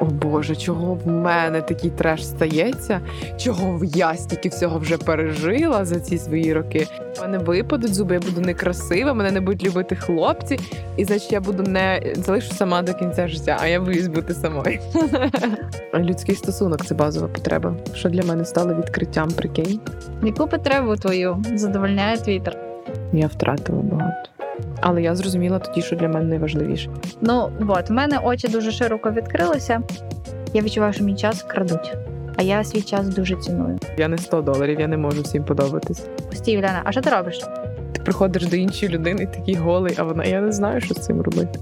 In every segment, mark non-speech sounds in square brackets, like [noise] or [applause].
О Боже, чого в мене такий треш стається? Чого я стільки всього вже пережила за ці свої роки? У мене випадуть зуби, я буду некрасива, мене не будуть любити хлопці, і значить я буду не залишу сама до кінця життя, а я боюсь бути самою. [laughs] Людський стосунок це базова потреба, що для мене стало відкриттям. Прикинь, Яку потребу твою задовольняє твіттер? я втратила багато. Але я зрозуміла тоді, що для мене найважливіше. Ну от, в мене очі дуже широко відкрилися. Я відчуваю, що мій час крадуть. А я свій час дуже ціную. Я не 100 доларів, я не можу всім подобатись. Постій, Уляна, а що ти робиш? Ти приходиш до іншої людини, такий голий, а вона я не знаю, що з цим робити.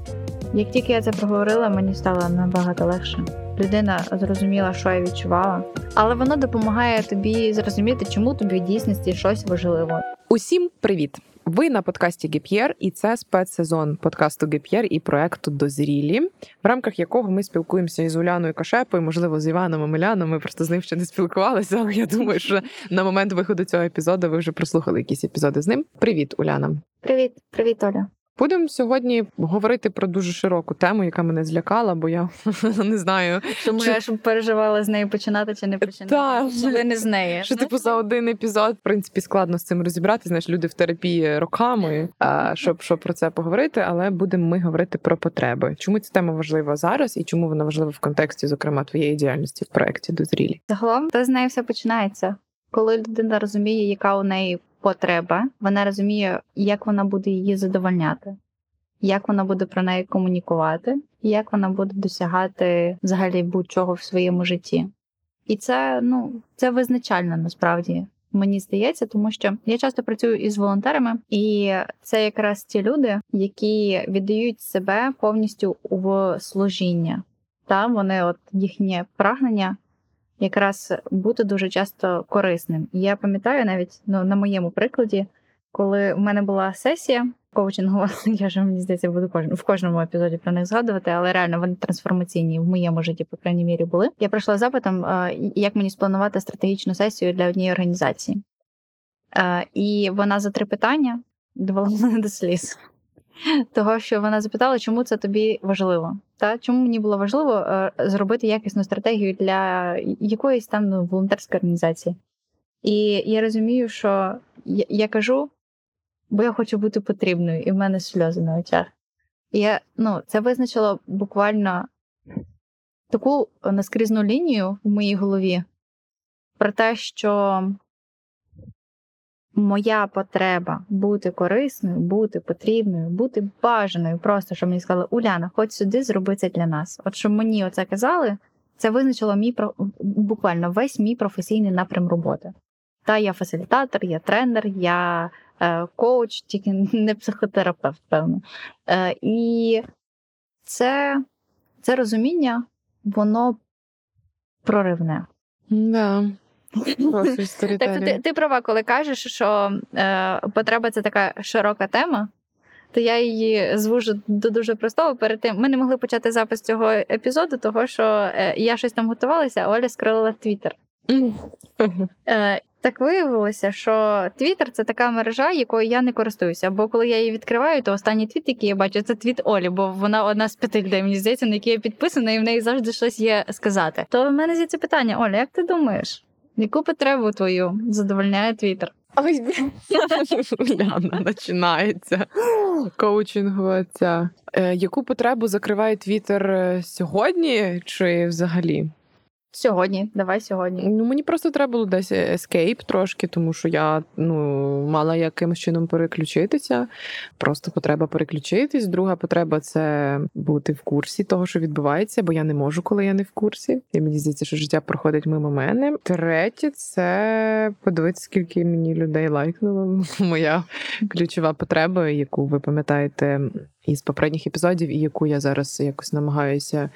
Як тільки я це проговорила, мені стало набагато легше. Людина зрозуміла, що я відчувала, але воно допомагає тобі зрозуміти, чому тобі в дійсності щось важливо. Усім привіт! Ви на подкасті Гіп'єр, і це спецсезон подкасту Гіп'єр і проекту Дозрілі, в рамках якого ми спілкуємося із Уляною Кашепою, можливо, з Іваном Омеляном. Ми просто з ним ще не спілкувалися, але я думаю, що на момент виходу цього епізоду ви вже прослухали якісь епізоди з ним. Привіт, Уляна! Привіт, привіт, Оля. Будемо сьогодні говорити про дуже широку тему, яка мене злякала, бо я [laughs] не знаю, Чому Чи- я ж переживала з нею починати чи не починати? Так. Чи не з неї? Що типу за один епізод, в принципі, складно з цим розібрати. Знаєш, люди в терапії роками, а, щоб, щоб про це поговорити, але будемо ми говорити про потреби. Чому ця тема важлива зараз і чому вона важлива в контексті, зокрема, твоєї діяльності в проєкті дозрілі? Загалом, то з нею все починається. Коли людина розуміє, яка у неї потреба, вона розуміє, як вона буде її задовольняти, як вона буде про неї комунікувати, як вона буде досягати взагалі будь-чого в своєму житті. І це, ну, це визначально насправді. Мені здається, тому що я часто працюю із волонтерами, і це якраз ті люди, які віддають себе повністю в служіння. Та вони, от їхнє прагнення якраз бути дуже часто корисним. І я пам'ятаю навіть ну, на моєму прикладі, коли в мене була сесія коучингова, [laughs] я вже мені здається, буду в кожному епізоді про них згадувати, але реально вони трансформаційні в моєму житті, по крайній мірі, були. Я прийшла з запитом, як мені спланувати стратегічну сесію для однієї організації. І вона за три питання довела мене до сліз. Того, що вона запитала, чому це тобі важливо, та чому мені було важливо е, зробити якісну стратегію для якоїсь там ну, волонтерської організації. І я розумію, що я, я кажу, бо я хочу бути потрібною, і в мене сльози на очах. І я, ну, це визначило буквально таку наскрізну лінію в моїй голові про те, що моя потреба бути корисною, бути потрібною, бути бажаною, просто щоб мені сказали, Уляна, ходь сюди, зроби це для нас. От щоб мені оце казали, це визначило мій про- буквально весь мій професійний напрям роботи. Та я фасилітатор, я тренер, я е, коуч, тільки не психотерапевт, певно. Е, і це, це розуміння, воно проривне. Да. [laughs] Так, ти, ти права, коли кажеш, що е, потреба це така широка тема, то я її звужу до дуже простого. Перед тим ми не могли почати запис цього епізоду, того що е, я щось там готувалася, а Оля скрилила Твіттер. Е, так виявилося, що Твіттер це така мережа, якою я не користуюся. Бо коли я її відкриваю, то останній твіт, який я бачу, це твіт Олі, бо вона одна з п'яти людей, мені здається, на якій я підписана, і в неї завжди щось є сказати. То в мене з'явиться питання: Оля, як ти думаєш? Яку потребу твою задовольняє Твіттер? Ой, Уляна, починається коучингова ця. Е, яку потребу закриває Твіттер е, сьогодні чи взагалі? Сьогодні, давай сьогодні. Ну, мені просто треба було десь ескейп трошки, тому що я ну, мала якимось чином переключитися. Просто потреба переключитись. Друга потреба це бути в курсі того, що відбувається, бо я не можу, коли я не в курсі. І мені здається, що життя проходить мимо мене. Третє це подивитися, скільки мені людей лайкнуло. [laughs] Моя ключова потреба, яку ви пам'ятаєте із попередніх епізодів, і яку я зараз якось намагаюся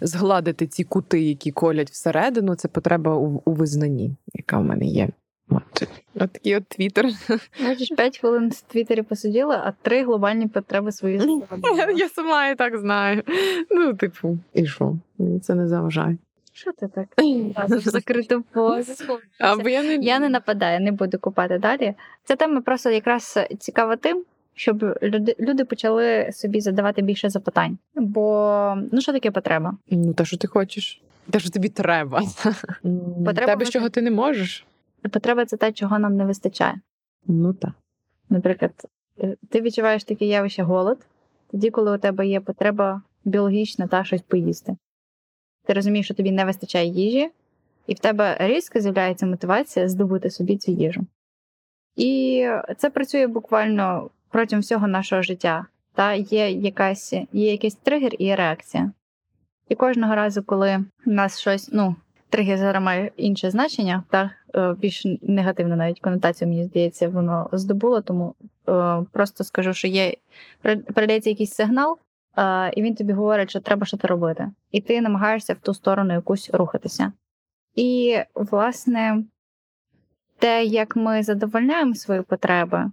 згладити ці кути, які колять всередину, це потреба у, у визнанні, яка в мене є. От, от такий от твіттер. Бачиш, 5 хвилин в Твіттері посиділа, а три глобальні потреби свої задовольнила. Я сама і так знаю. Ну, типу, і що? Мені це не заважає. Що ти так? в закриту позу. Я не Я не нападаю, не буду купати далі. Ця тема просто якраз цікава тим, щоб люди, люди почали собі задавати більше запитань. Бо ну що таке потреба? Ну, те, що ти хочеш. Те, що тобі треба. Потреба Тебе, чого ти не можеш. Потреба це те, чого нам не вистачає. Ну так. Наприклад, е, ти відчуваєш таке явище голод, тоді, коли у тебе є потреба біологічна та щось поїсти. Ти розумієш, що тобі не вистачає їжі, і в тебе різко з'являється мотивація здобути собі цю їжу. І це працює буквально протягом всього нашого життя. Та є якась є якийсь тригер і реакція. І кожного разу, коли в нас щось, ну, тригер зараз має інше значення, та е, більш негативну навіть конотацію, мені здається, воно здобуло, тому е, просто скажу, що є передається якийсь сигнал, е, і він тобі говорить, що треба щось робити. І ти намагаєшся в ту сторону якусь рухатися. І, власне, те, як ми задовольняємо свої потреби,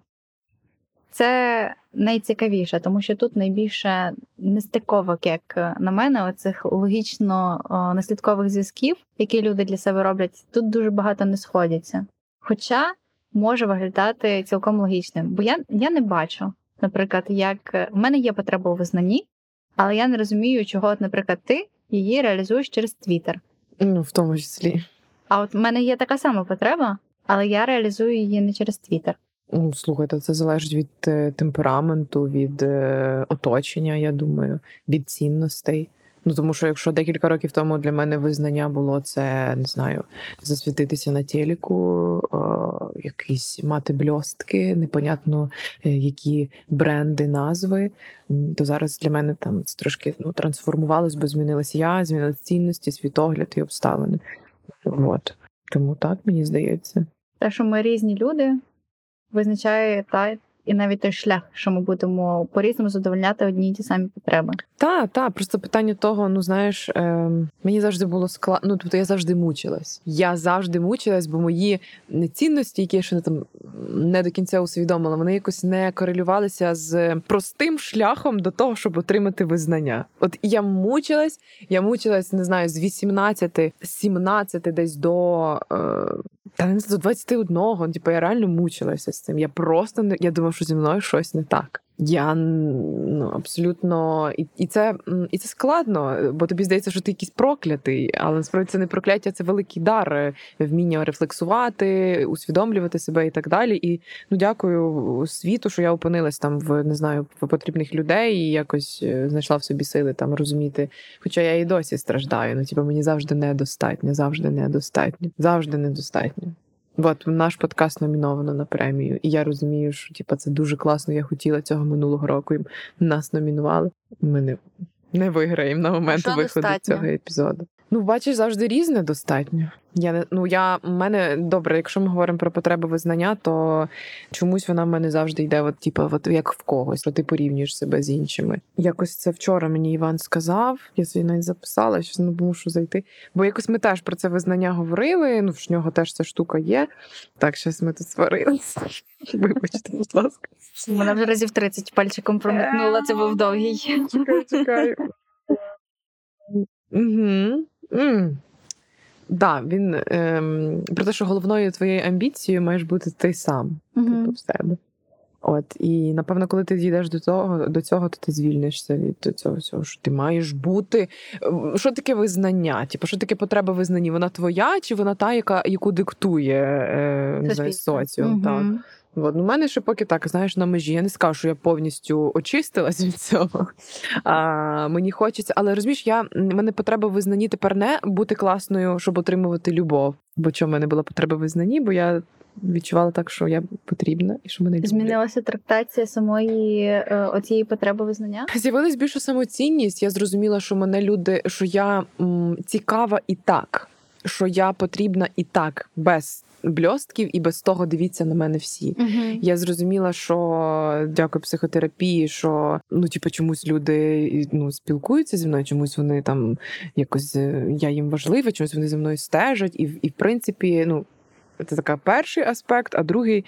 це найцікавіше, тому що тут найбільше нестиковок, як на мене, оцих логічно наслідкових зв'язків, які люди для себе роблять, тут дуже багато не сходяться. Хоча може виглядати цілком логічним. Бо я, я не бачу, наприклад, як в мене є потреба у визнанні, але я не розумію, чого, от, наприклад, ти її реалізуєш через Твіттер. Ну, в тому числі. А от в мене є така сама потреба, але я реалізую її не через Твіттер. Ну, слухайте, це залежить від е, темпераменту, від е, оточення, я думаю, від цінностей. Ну тому що якщо декілька років тому для мене визнання було це, не знаю, засвітитися на телеку, е, якісь мати бльостки, непонятно які бренди, назви. То зараз для мене там це трошки ну, трансформувалось, бо змінилася я, змінилися цінності, світогляд і обставини. От. Тому так мені здається. Те, що ми різні люди, визначає та і навіть той шлях, що ми будемо по-різному задовольняти одні й ті самі потреби. Та, та, просто питання того, ну знаєш, е, мені завжди було складно. Ну, тобто я завжди мучилась. Я завжди мучилась, бо мої цінності, які я ще там не до кінця усвідомила, вони якось не корелювалися з простим шляхом до того, щоб отримати визнання. От я мучилась, я мучилась, не знаю, з 18, 17 десь до. Е, та не до 21, типу, я реально мучилася з цим. Я просто не я думав, що зі мною щось не так. Я ну абсолютно і, і це і це складно, бо тобі здається, що ти якийсь проклятий, але насправді це не прокляття, це великий дар, е, вміння рефлексувати, усвідомлювати себе і так далі. І ну дякую світу, що я опинилась там в не знаю в потрібних людей і якось е, знайшла в собі сили там розуміти. Хоча я і досі страждаю. Ну типу, мені завжди недостатньо, завжди недостатньо, завжди недостатньо. От наш подкаст номіновано на премію, і я розумію, що типу, це дуже класно. Я хотіла цього минулого року. І нас номінували. Ми не, не виграємо на момент Що виходу достатньо? цього епізоду. Ну, бачиш, завжди різне достатньо. Я не ну я в мене добре, якщо ми говоримо про потреби визнання, то чомусь вона в мене завжди йде, от типу, от як в когось, що ти порівнюєш себе з іншими. Якось це вчора мені Іван сказав. Я собі навіть записала, що ну мушу зайти. Бо якось ми теж про це визнання говорили. Ну в нього теж ця штука є. Так, щось ми тут сварилися. [laughs] Вибачте, будь ласка. Вона вже разів 30 пальчиком прометнула, це був довгий. Чекай, чекай. [laughs] Угу. М. Да, він ем, про те, що головною твоєю амбіцією маєш бути ти сам, типу, в себе. От, і напевно, коли ти дійдеш до того, до цього, то ти звільнишся від цього всього, що ти маєш бути. Е, Що таке визнання? Типу, що таке потреба визнання? Вона твоя, чи вона та, яка яку диктує е, не знаю, Суспільство. соціум? Так. Мгм. От, ну, в мене ще поки так, знаєш, на межі. Я не скажу, що я повністю очистилась від цього. А, мені хочеться, але розумієш, я мене потреба в визнанні тепер не бути класною, щоб отримувати любов. Бо чому в мене була потреба в визнанні? Бо я відчувала так, що я потрібна і що мене люблять. Змінилася трактація самої е, оцієї потреби визнання. З'явилась більша самоцінність. Я зрозуміла, що мене люди, що я м, цікава і так, що я потрібна і так, без бльостків і без того дивіться на мене всі. Я зрозуміла, що дякую психотерапії, що ну, типу, чомусь люди ну, спілкуються зі мною, чомусь вони там якось е, я їм важлива, чомусь вони зі мною стежать, і, і в принципі, ну, це така перший аспект, а другий.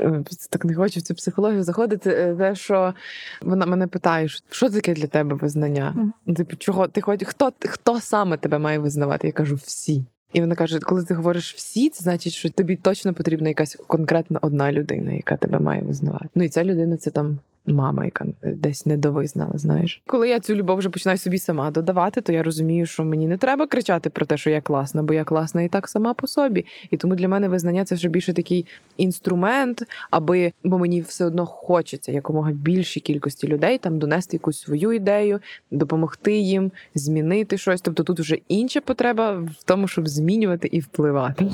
е, Так не хочу в цю психологію заходити. е, Те, що вона мене питає, що- таке для тебе визнання? Типу, чого ти хоч хто хто саме тебе має визнавати? Я кажу всі. І вона каже: коли ти говориш всі, це значить, що тобі точно потрібна якась конкретна одна людина, яка тебе має визнавати. Ну і ця людина це там. Мама, яка десь недовизнала, знаєш, коли я цю любов вже починаю собі сама додавати, то я розумію, що мені не треба кричати про те, що я класна, бо я класна і так сама по собі. І тому для мене визнання це вже більше такий інструмент, аби бо мені все одно хочеться якомога більшій кількості людей там донести якусь свою ідею, допомогти їм, змінити щось. Тобто тут вже інша потреба в тому, щоб змінювати і впливати.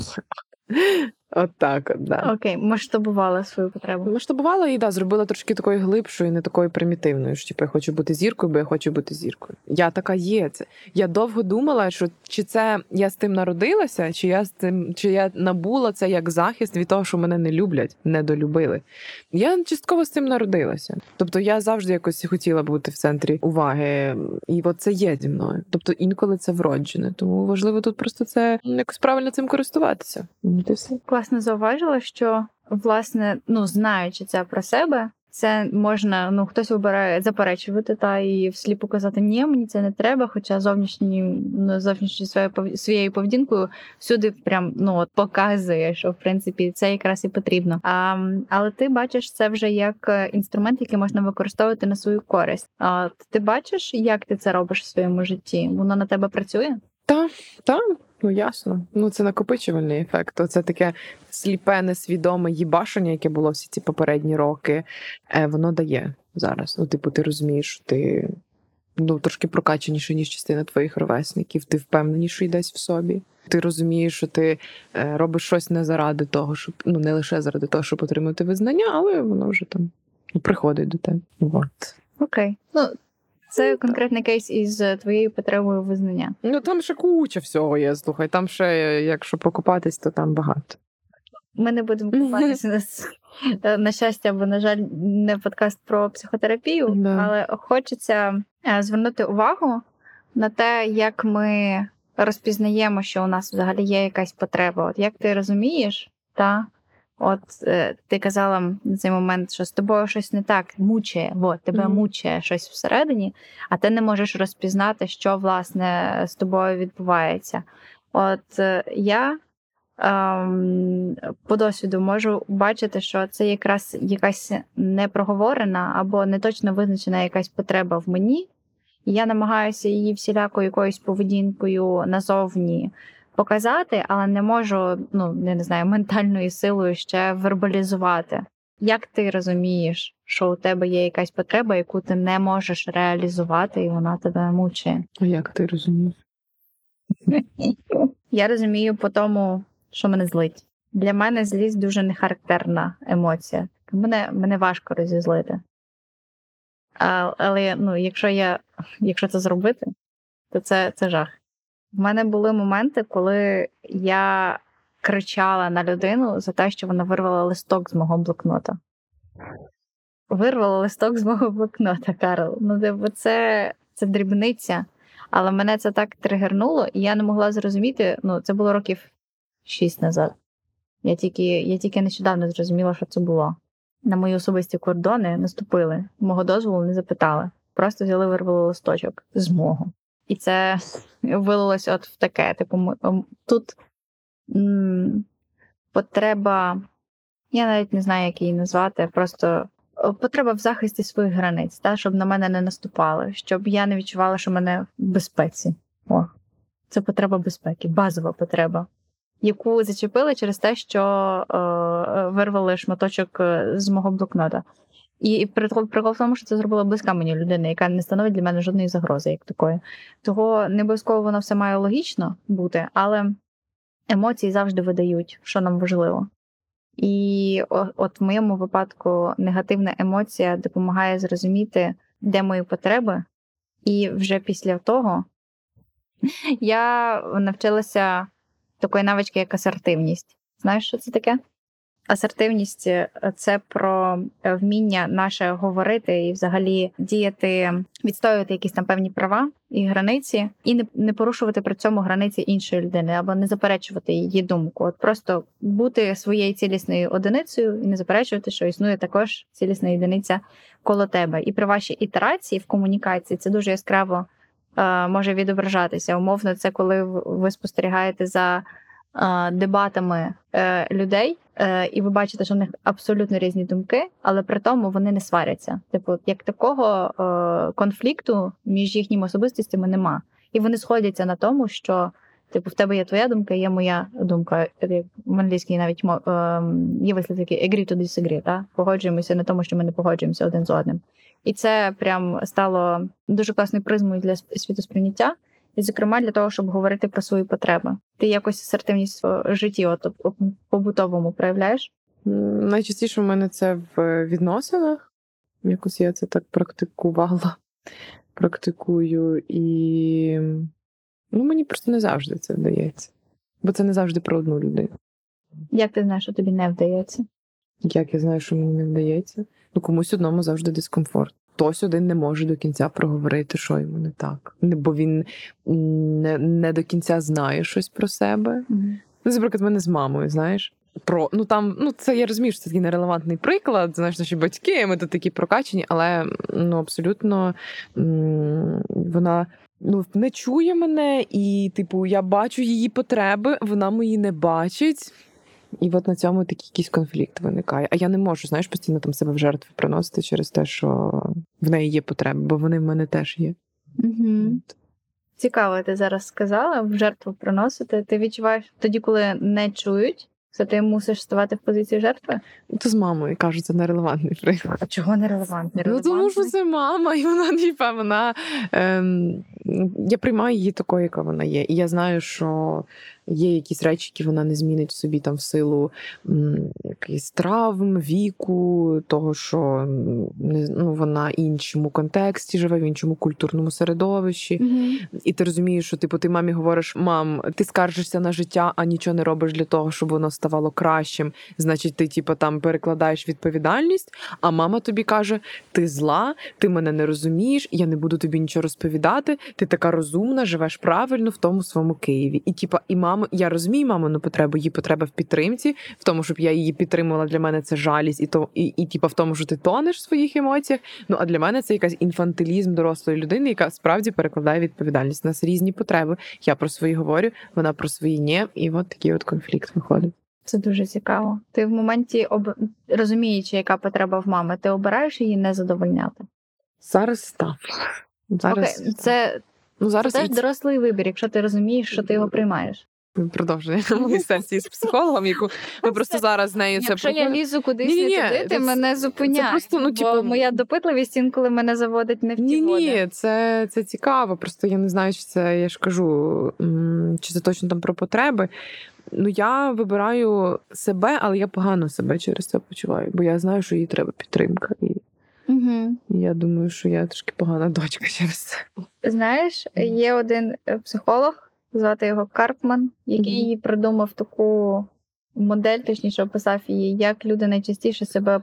От так, от, да. Окей, масштабувала свою потребу. Масштабувала і да, зробила трошки такою глибшою, не такою примітивною. Що типу, я хочу бути зіркою, бо я хочу бути зіркою. Я така є. Це я довго думала, що чи це я з тим народилася, чи я з тим, чи я набула це як захист від того, що мене не люблять, недолюбили. Я частково з цим народилася. Тобто я завжди якось хотіла бути в центрі уваги, і от це є зі мною. Тобто інколи це вроджене. Тому важливо тут просто це якось правильно цим користуватися. Ну, ти все. Класно зауважила, що власне, ну знаючи це про себе, це можна, ну хтось вибирає заперечувати та і всліпу казати, ні, мені це не треба. Хоча зовнішні ну, зовнішньою своєю своєю поведінкою всюди прям ну от показує, що в принципі це якраз і потрібно. А, але ти бачиш це вже як е, інструмент, який можна використовувати на свою користь. А ти бачиш, як ти це робиш в своєму житті? Воно на тебе працює? Та, та, ну ясно. Ну це накопичувальний ефект. Це таке сліпе, несвідоме їбашення, яке було всі ці попередні роки. Е, воно дає зараз. Ну, типу, ти розумієш, ти ну, трошки прокачаніше, ніж частина твоїх ровесників. Ти впевненіший десь в собі. Ти розумієш, що ти е, робиш щось не заради того, щоб ну не лише заради того, щоб отримати визнання, але воно вже там ну, приходить до тебе. От. Окей. Ну це Ну, конкретний кейс із е, твоєю потребою визнання. Ну там ще куча всього є. Слухай, там ще, якщо покупатись, то там багато. Ми не будемо купатися на, е, на щастя, або, на жаль, не подкаст про психотерапію, Да. але хочеться е, звернути увагу на те, як ми розпізнаємо, що у нас взагалі є якась потреба. От як ти розумієш, та от е, ти казала на цей момент, що з тобою щось не так мучає, от, тебе Мгм. мучає щось всередині, а ти не можеш розпізнати, що власне з тобою відбувається. От е, я ем, по досвіду можу бачити, що це якраз якась непроговорена або не точно визначена якась потреба в мені. І я намагаюся її всіляко якоюсь поведінкою назовні показати, але не можу, ну я не знаю, ментальною силою ще вербалізувати. Як ти розумієш, що у тебе є якась потреба, яку ти не можеш реалізувати, і вона тебе мучає? А як ти розумієш? [laughs] Я розумію по тому, що мене злить. Для мене злість дуже нехарактерна емоція. Мене, мене важко розізлити. А, але ну, якщо я якщо це зробити, то це, це жах. В мене були моменти, коли я кричала на людину за те, що вона вирвала листок з мого блокнота. Вирвала листок з мого блокнота, Карл. Ну, типу, це, це дрібниця. Але мене це так тригернуло, і я не могла зрозуміти. Ну, це було років шість назад. Я тільки, я тільки нещодавно зрозуміла, що це було. На мої особисті кордони наступили, мого дозволу не запитали. Просто взяли, вирвали листочок з мого. І це вилилось от в таке. Типу, тут м- потреба, я навіть не знаю, як її назвати, просто потреба в захисті своїх границь, та, щоб на мене не наступали, щоб я не відчувала, що мене в безпеці. О, це потреба безпеки, базова потреба, яку зачепили через те, що е, вирвали шматочок е, з мого блокнота. І прикол, прикол в тому, що це зробила близька мені людина, яка не становить для мене жодної загрози, як такої. Того не обов'язково воно все має логічно бути, але емоції завжди видають, що нам важливо. І от в моєму випадку негативна емоція допомагає зрозуміти, де мої потреби, і вже після того я навчилася такої навички, як асертивність. Знаєш, що це таке? Асертивність е, це про е, вміння наше говорити і взагалі діяти, відстоювати якісь там певні права і границі, і не, не порушувати при цьому границі іншої людини або не заперечувати її думку. От просто бути своєю цілісною одиницею і не заперечувати, що існує також цілісна єдиниця коло тебе. І при вашій ітерації в комунікації це дуже яскраво е, може відображатися. Умовно, це коли ви спостерігаєте за дебатами е, людей, е, і ви бачите, що в них абсолютно різні думки, але при тому вони не сваряться. Типу, як такого е, конфлікту між їхніми особистостями нема. І вони сходяться на тому, що типу, в тебе є твоя думка, є моя думка. В англійській навіть є вислів такий agree to disagree, та? погоджуємося на тому, що ми не погоджуємося один з одним. І це прям стало дуже класною призмою для сп- світосприйняття, і, зокрема, для того, щоб говорити про свої потреби. Ти якось асертивність в житті, от побутовому проявляєш? Найчастіше в мене це в відносинах. Якось я це так практикувала, [laughs] практикую, і ну, мені просто не завжди це вдається. Бо це не завжди про одну людину. Як ти знаєш, що тобі не вдається? Як я знаю, що мені не вдається? Ну, комусь одному завжди дискомфорт. Хтось один не може до кінця проговорити, що йому не так. Бо він не, не до кінця знає щось про себе. Ну, наприклад, мене з мамою, знаєш. Про ну там, ну це я розумію, що це такий нерелевантний приклад. Знаєш, наші батьки, ми тут такі прокачені, але ну абсолютно м, вона ну не чує мене, і, типу, я бачу її потреби, вона мої не бачить. І от на цьому такий якийсь конфлікт виникає. А я не можу, знаєш, постійно там себе в жертву приносити через те, що в неї є потреби, бо вони в мене теж є. Угу. Цікаво, ти зараз сказала в жертву приносити. Ти відчуваєш тоді, коли не чують, що ти мусиш ставати в позиції жертви? То з мамою кажу, це нерелевантний приклад. А чого нерелевантний? Ну, тому що це мама, і вона типа, вона ем, я приймаю її такою, яка вона є. І я знаю, що є якісь речі, які вона не змінить в собі там в силу якихось травм, віку, того, що ну, вона в іншому контексті живе, в іншому культурному середовищі. Угу. І ти розумієш, що типу ти мамі говориш, мам, ти скаржишся на життя, а нічого не робиш для того, щоб воно ставало кращим. Значить, ти типу, там перекладаєш відповідальність, а мама тобі каже: ти зла, ти мене не розумієш, я не буду тобі нічого розповідати. Ти така розумна, живеш правильно в тому своєму Києві. І типа, і мама, я розумію мамину потребу, її потреба в підтримці, в тому, щоб я її підтримувала. Для мене це жалість, і то і, і типа в тому, що ти тонеш в своїх емоціях. Ну а для мене це якась інфантилізм дорослої людини, яка справді перекладає відповідальність. У нас різні потреби. Я про свої говорю, вона про свої ні. І от такий от конфлікт виходить. Це дуже цікаво. Ти в моменті об... розуміючи, яка потреба в мами, ти обираєш її не задовольняти. Зараз так. Зараз Окей, це, ну це теж від... дорослий вибір, якщо ти розумієш, що ти його приймаєш. Продовження моєї сесії з психологом, яку ми просто зараз з нею це Якщо я лізу кудись Ні-ні-ні, не туди, ти це- мене зупиняєш. просто, ну, бо типу- моя допитливість інколи мене заводить не в ті Ні, води. ні, це, це цікаво. Просто я не знаю, чи це я ж кажу, чи це точно там про потреби. Ну, я вибираю себе, але я погано себе через це почуваю, бо я знаю, що їй треба підтримка. І Угу. я думаю, що я трошки погана дочка [laughs] через це. Знаєш, є один е, психолог, звати його Карпман, який Мгм. придумав таку модель, точніше описав її, як люди найчастіше себе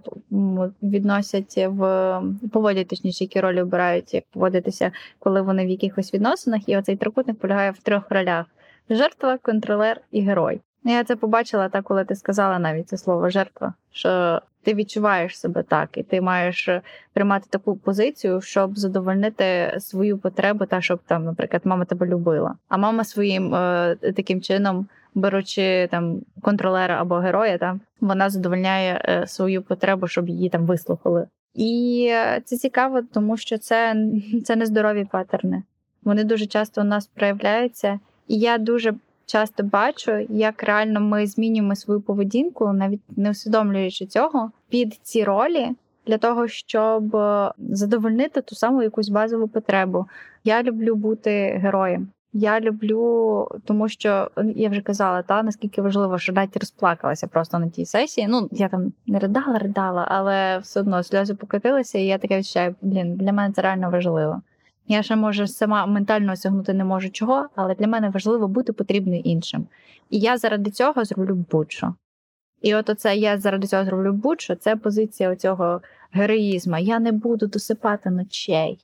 відносять в поводять, точніше, які ролі обирають, як поводитися, коли вони в якихось відносинах. І оцей трикутник полягає в трьох ролях: жертва, контролер і герой. Ну, Я це побачила так, коли ти сказала навіть це слово жертва, що ти відчуваєш себе так, і ти маєш е, приймати таку позицію, щоб задовольнити свою потребу, та щоб там, наприклад, мама тебе любила. А мама своїм е, таким чином, беручи там контролера або героя, та вона задовольняє е, свою потребу, щоб її там вислухали. І е, це цікаво, тому що це, це нездорові паттерни. Вони дуже часто у нас проявляються, і я дуже часто бачу, як реально ми змінюємо свою поведінку, навіть не усвідомлюючи цього, під ці ролі для того, щоб е, задовольнити ту саму якусь базову потребу. Я люблю бути героєм. Я люблю, тому що е, я вже казала, та наскільки важливо, що навіть розплакалася просто на тій сесії. Ну я там не ридала, ридала, але все одно сльози покотилися, і я таке відчуваю, блін, для мене це реально важливо. Я ще може сама ментально осягнути не можу чого, але для мене важливо бути потрібною іншим. І я заради цього зроблю будь-що. І от оце я заради цього зроблю будь-що, це позиція оцього героїзму. Я не буду досипати ночей.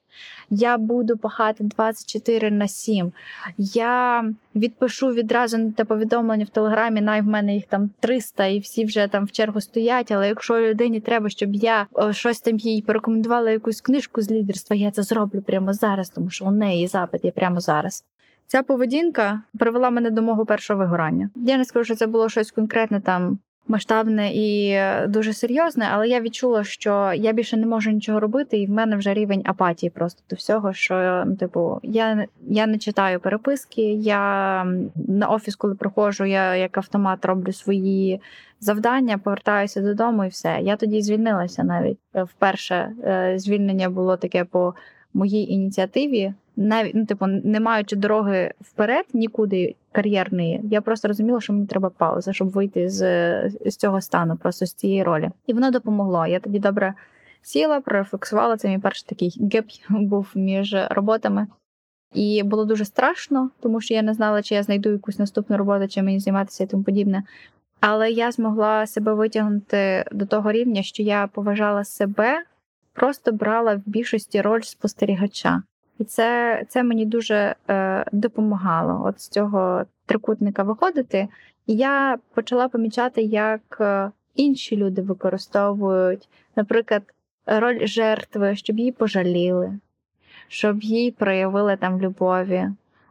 Я буду пахати 24 на 7. Я відпишу відразу на те повідомлення в телеграмі, най в мене їх там 300 і всі вже там в чергу стоять. Але якщо людині треба, щоб я щось там їй порекомендувала якусь книжку з лідерства, я це зроблю прямо зараз, тому що у неї запит є прямо зараз. Ця поведінка привела мене до мого першого вигорання. Я не скажу, що це було щось конкретне там. Масштабне і дуже серйозне, але я відчула, що я більше не можу нічого робити, і в мене вже рівень апатії просто до всього. Що ну, типу, я, я не читаю переписки. Я на офіс, коли приходжу, я як автомат роблю свої завдання, повертаюся додому і все. Я тоді звільнилася навіть Е, вперше. е, Звільнення було таке по моїй ініціативі, навіть ну, типу, не маючи дороги вперед, нікуди кар'єрної, я просто розуміла, що мені треба пауза, щоб вийти з, з цього стану, просто з цієї ролі. І воно допомогло. Я тоді добре сіла, прорефлексувала. Це мій перший такий геп [laughs] був між роботами. І було дуже страшно, тому що я не знала, чи я знайду якусь наступну роботу, чи мені займатися і тому подібне. Але я змогла себе витягнути до того рівня, що я поважала себе, просто брала в більшості роль спостерігача. І це, це мені дуже е, допомагало от з цього трикутника виходити. І я почала помічати, як е, інші люди використовують, наприклад, роль жертви, щоб її пожаліли, щоб їй проявили там любові.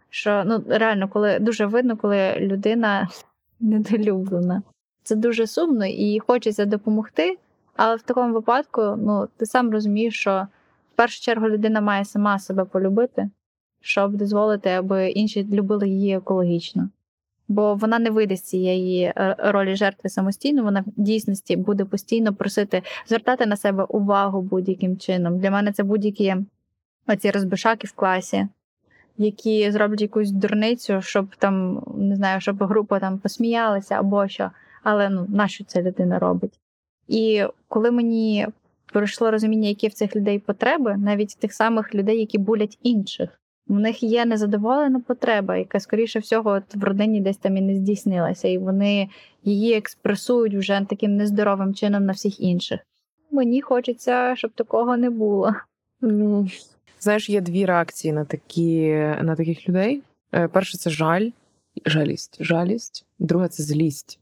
Що ну реально, коли дуже видно, коли людина [laughs] недолюблена. Це дуже сумно і хочеться допомогти, але в такому випадку, ну ти сам розумієш, що в першу чергу людина має сама себе полюбити, щоб дозволити, аби інші любили її екологічно. Бо вона не вийде з цієї е, ролі жертви самостійно, вона в дійсності буде постійно просити звертати на себе увагу будь-яким чином. Для мене це будь-які оці розбишаки в класі, які зроблять якусь дурницю, щоб там не знаю, щоб група там посміялася або що. Але ну нащо ця людина робить? І коли мені прийшло розуміння, які в цих людей потреби, навіть тих самих людей, які булять інших, в них є незадоволена потреба, яка, скоріше всього, от в родині десь там і не здійснилася, і вони її експресують вже таким нездоровим чином на всіх інших. Мені хочеться, щоб такого не було. Ну, знаєш, є дві реакції на такі на таких людей. Е, Перше це жаль, жалість, жалість. Друге це злість.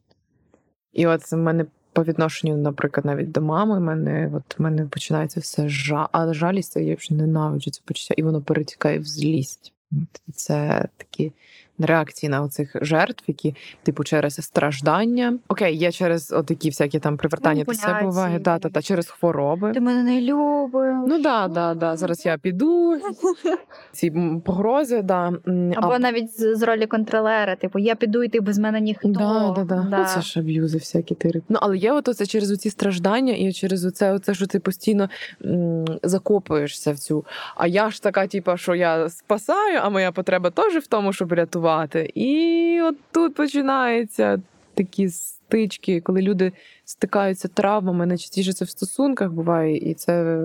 І от в мене по відношенню, наприклад, навіть до мами, мене от мене починається все жа, а жалість я вже ненавиджу це почуття, і воно перетікає в злість. Це такі реакції на оцих жертв, які, типу, через страждання. Окей, є через отакі всякі там привертання до себе уваги, Маніпуляції. та, та, через хвороби. Ти мене не любиш. Ну да, да, да. Зараз я піду. [laughs] Ці погрози, да. Або а- навіть з, з ролі контролера, типу, я піду і ти без мене ніхто. Да, да, да. Ну, це ж аб'юзи всякі тири. Ну, але є ото це через оці страждання і через оце, оце, що ти постійно м, закопуєшся в цю. А я ж така, типа, що я спасаю, а моя потреба теж в тому, щоб рятувати. І от тут починаються такі стички, коли люди стикаються травмами. Найчастіше це в стосунках буває, і це.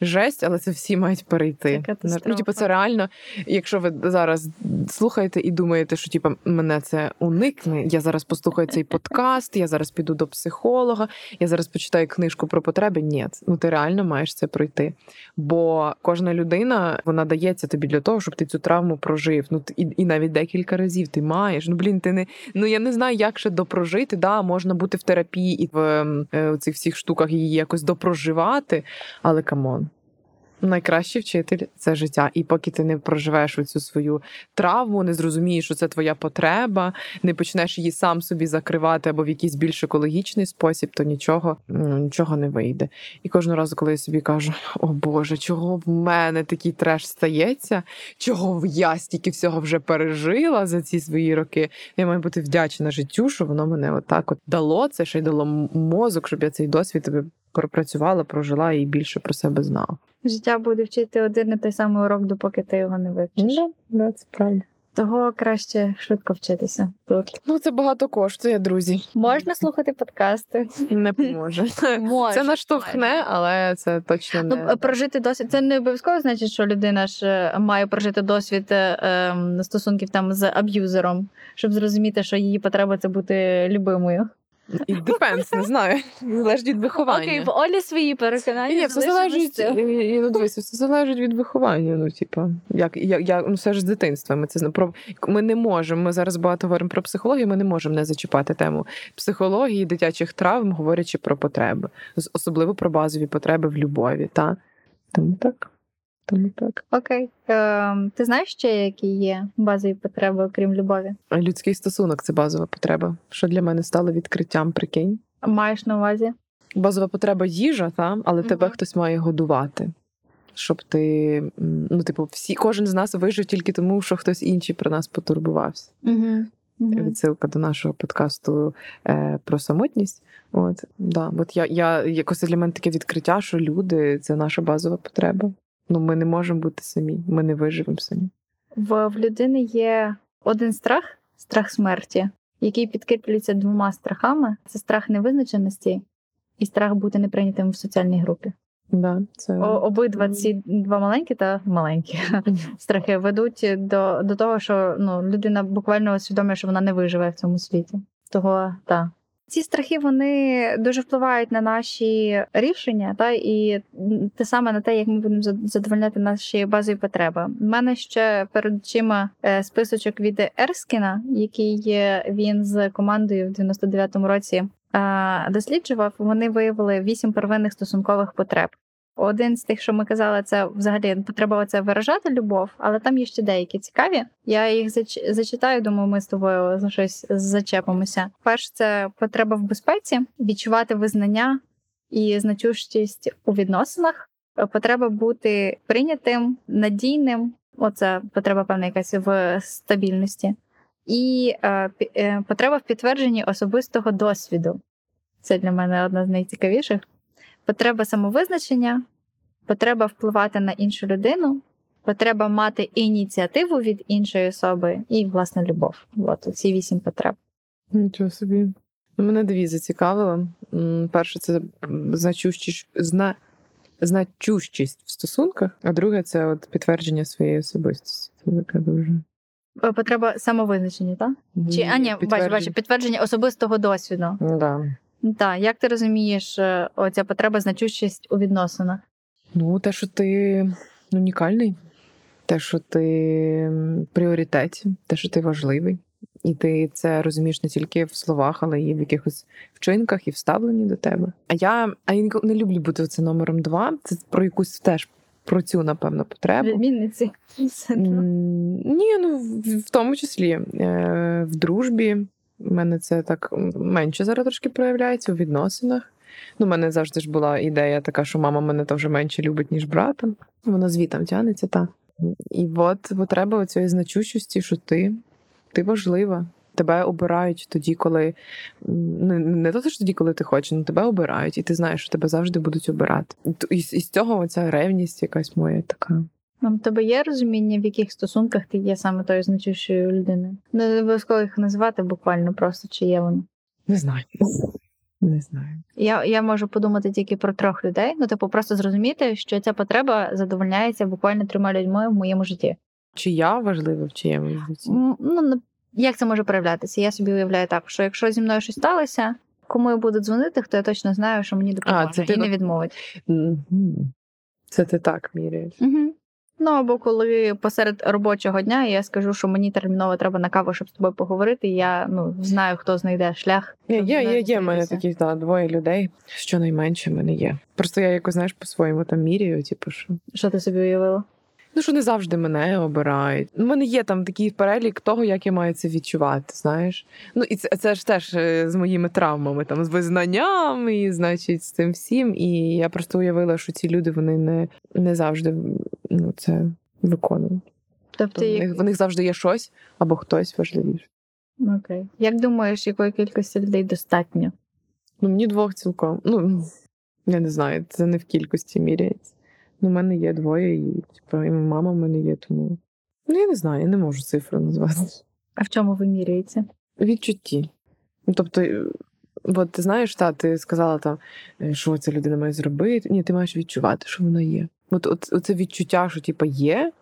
Жесть, але це всі мають перейти. Це ну, типу, це реально, якщо ви зараз слухаєте і думаєте, що типу, мене це уникне, я зараз послухаю цей подкаст, я зараз піду до психолога, я зараз почитаю книжку про потреби. Ні, ну ти реально маєш це пройти. Бо кожна людина вона дається тобі для того, щоб ти цю травму прожив. Ну і, і навіть декілька разів ти маєш. Ну блін, ти не ну я не знаю, як ще допрожити. Да, можна бути в терапії і в ем, е, цих всіх штуках її якось допроживати, але come on. Найкращий вчитель це життя. І поки ти не проживеш оцю свою травму, не зрозумієш, що це твоя потреба, не почнеш її сам собі закривати або в якийсь більш екологічний спосіб, то нічого, нічого не вийде. І кожного разу, коли я собі кажу: о Боже, чого в мене такий треш стається? Чого я стільки всього вже пережила за ці свої роки? Я маю бути вдячна життю, що воно мене отак от дало це, ще й дало мозок, щоб я цей досвід пропрацювала, прожила і більше про себе знала. Життя буде вчити один і той самий урок, допоки ти його не вивчиш. да, це правда. Того краще швидко вчитися. Тут Ну, це багато коштує, друзі. можна слухати подкасти. Не поможе. Можна. Це наштовхне, але це точно Ну, не прожити досвід. Це не обов'язково значить, що людина ж е, має прожити досвід е, ем, стосунків там з аб'юзером, щоб зрозуміти, що її потреба це бути любимою. Depends, не знаю. Залежить від виховання. Окей, в Олі свої переконання. Ні, все залежить, і, і, ну, дивися, все залежить від виховання. Ну, типа, як, як, як ну, все ж з дитинства. Ми це про ми не можемо. Ми зараз багато говоримо про психологію. Ми не можемо не зачіпати тему психології, дитячих травм, говорячи про потреби, особливо про базові потреби в любові. Та тому так. Тому так. Окей. Ем, ти знаєш ще, які є базові потреби, окрім любові? Людський стосунок це базова потреба. Що для мене стало відкриттям, прикинь. Маєш на увазі? Базова потреба їжа, та, але тебе хтось має годувати. Щоб ти, ну, типу, всі, кожен з нас вижив тільки тому, що хтось інший про нас потурбувався. Угу. Відсилка до нашого подкасту е, про самотність. От, да. От я, я якось для мене таке відкриття, що люди це наша базова потреба. Ну, ми не можемо бути самі, ми не виживемо самі. В, в людини є один страх страх смерті, який підкріплюється двома страхами: це страх невизначеності і страх бути неприйнятим в соціальній групі. Да, це... О, обидва ці два маленькі та маленькі [laughs] страхи ведуть до, до того, що ну, людина буквально усвідомлює, що вона не виживе в цьому світі. Того так. Ці страхи вони дуже впливають на наші рішення, та і те саме на те, як ми будемо задовольняти наші базові потреби. У мене ще перед очима е, списочок від Ерскіна, який він з командою в 99-му році досліджував. Вони виявили вісім первинних стосункових потреб. Один з тих, що ми казали, це взагалі потреба це виражати любов, але там є ще деякі цікаві. Я їх зач- зачитаю, думаю, ми з тобою за щось зачепимося. Перше, це потреба в безпеці, відчувати визнання і значущість у відносинах, потреба бути прийнятим, надійним. Оце потреба певна якась в стабільності, і е, е, потреба в підтвердженні особистого досвіду. Це для мене одна з найцікавіших потреба самовизначення, потреба впливати на іншу людину, потреба мати ініціативу від іншої особи і, власне, любов. От ці вісім потреб. Нічого собі. Ну, Мене дві зацікавило. Перше, це значущість, зна, значущість в стосунках, а друге це от підтвердження своєї особистості. Це таке дуже. Е, Потреба самовизначення, так? Чи а ні, бачу, бачу, підтвердження особистого досвіду. Да. Так, як ти розумієш, е, оця потреба значущість у відносинах? Ну, те, що ти унікальний, те, що ти в пріоритеті, те, що ти важливий. І ти це розумієш не тільки в словах, але й в якихось вчинках і вставленні до тебе. А я, а я не люблю бути це номером два. Це про якусь теж про цю, напевно, потребу. Відмінниці. Ні, ну в- в тому числі е, в дружбі. У мене це так менше зараз трошки проявляється у відносинах. Ну, у мене завжди ж була ідея така, що мама мене теж менше любить, ніж брата. Воно звітом тягнеться, та. І от потреба цієї значущості, що ти, ти важлива. Тебе обирають тоді, коли не, не то, що тоді, коли ти хочеш, але тебе обирають, і ти знаєш, що тебе завжди будуть обирати. І, з цього оця ревність якась моя така. Ну, в тебе є розуміння, в яких стосунках ти є саме тою значущою людиною? Не обов'язково їх називати буквально просто, чи є воно. Не знаю. Не знаю. Я, я можу подумати тільки про трьох людей. Ну, типу, просто зрозуміти, що ця потреба задовольняється буквально трьома людьми в моєму житті. Чи я важлива в чиєму житті? Ну, як це може проявлятися? Я собі уявляю так, що якщо зі мною щось сталося, кому я буду дзвонити, хто я точно знаю, що мені допоможе це ти і не відмовить. Це ти так міряєш. Угу. Ну або коли посеред робочого дня я скажу, що мені терміново треба на каву, щоб з тобою поговорити. Я ну знаю, хто знайде шлях. Є, є, є, є в мене такі да, двоє людей, щонайменше в мене є. Просто я якось, знаєш, по-своєму там мірію, типу, що. Що ти собі уявила? Ну, що не завжди мене обирають. У мене є там такий перелік того, як я маю це відчувати, знаєш. Ну, і це, це ж теж е, з моїми травмами, там, з визнанням, і, значить, з цим всім. І я просто уявила, що ці люди вони не, не завжди ну, це виконують. Тобто, в як... них, в них завжди є щось або хтось важливіше. окей. Як думаєш, якої кількості людей достатньо? Ну, мені двох цілком. Ну, я не знаю, це не в кількості міряється. Ну, в мене є двоє, і типу, і мама в мене є, тому. Ну, я не знаю, я не можу цифру назвати. А в чому вимірюється? Відчутті. Ну, тобто, е, от ти знаєш, та, ти сказала там, е, що ця людина має зробити. Ні, ти маєш відчувати, що воно є. От, от, оце відчуття, що типу, є,